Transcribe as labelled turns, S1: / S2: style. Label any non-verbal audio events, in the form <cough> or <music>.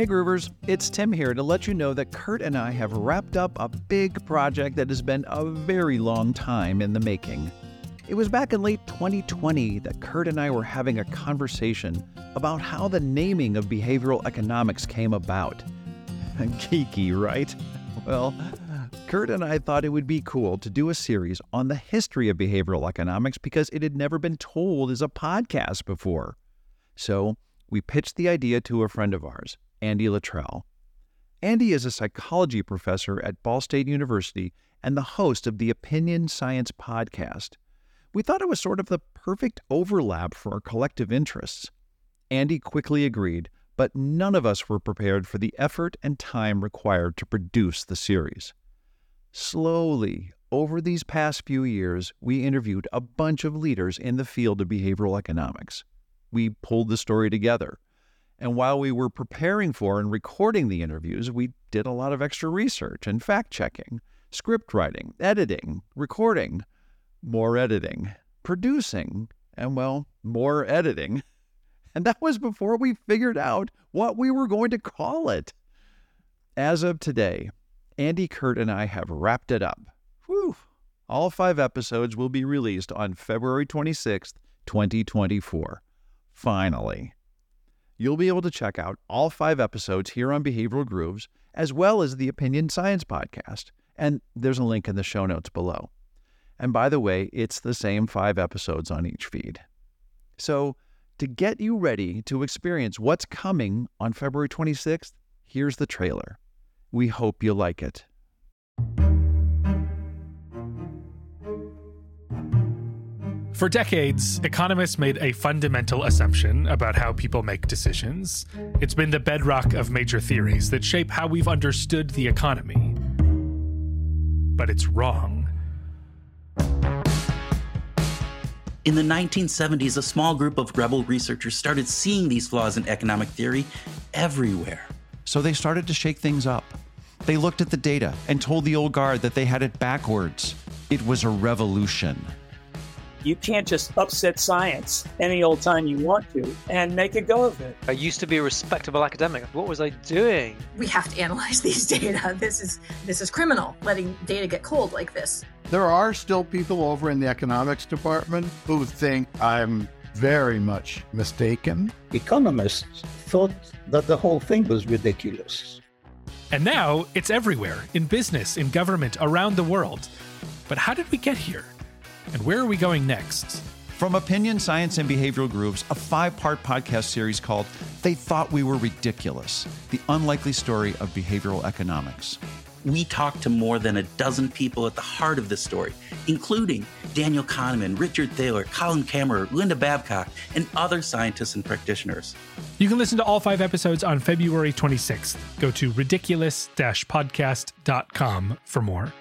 S1: Hey Groovers, it's Tim here to let you know that Kurt and I have wrapped up a big project that has been a very long time in the making. It was back in late 2020 that Kurt and I were having a conversation about how the naming of behavioral economics came about. <laughs> Geeky, right? Well, Kurt and I thought it would be cool to do a series on the history of behavioral economics because it had never been told as a podcast before. So, we pitched the idea to a friend of ours, Andy Luttrell. Andy is a psychology professor at Ball State University and the host of the Opinion Science podcast. We thought it was sort of the perfect overlap for our collective interests. Andy quickly agreed, but none of us were prepared for the effort and time required to produce the series. Slowly, over these past few years, we interviewed a bunch of leaders in the field of behavioral economics. We pulled the story together. And while we were preparing for and recording the interviews, we did a lot of extra research and fact checking, script writing, editing, recording, more editing, producing, and well, more editing. <laughs> And that was before we figured out what we were going to call it. As of today, Andy, Kurt, and I have wrapped it up. Whew. All five episodes will be released on February 26th, 2024. Finally. You'll be able to check out all five episodes here on Behavioral Grooves, as well as the Opinion Science podcast. And there's a link in the show notes below. And by the way, it's the same five episodes on each feed. So, to get you ready to experience what's coming on February 26th, here's the trailer. We hope you like it.
S2: For decades, economists made a fundamental assumption about how people make decisions. It's been the bedrock of major theories that shape how we've understood the economy. But it's wrong.
S3: In the 1970s, a small group of rebel researchers started seeing these flaws in economic theory everywhere.
S1: So they started to shake things up. They looked at the data and told the old guard that they had it backwards. It was a revolution.
S4: You can't just upset science any old time you want to and make a go of it.
S5: I used to be a respectable academic. What was I doing?
S6: We have to analyze <laughs> these data. This is this is criminal, letting data get cold like this.
S7: There are still people over in the economics department who think I'm very much mistaken.
S8: Economists thought that the whole thing was ridiculous.
S2: And now it's everywhere in business, in government, around the world. But how did we get here? And where are we going next?
S1: From Opinion, Science, and Behavioral Grooves, a five part podcast series called They Thought We Were Ridiculous The Unlikely Story of Behavioral Economics.
S3: We talked to more than a dozen people at the heart of this story, including Daniel Kahneman, Richard Thaler, Colin Camerer, Linda Babcock, and other scientists and practitioners.
S2: You can listen to all five episodes on February 26th. Go to ridiculous podcast.com for more.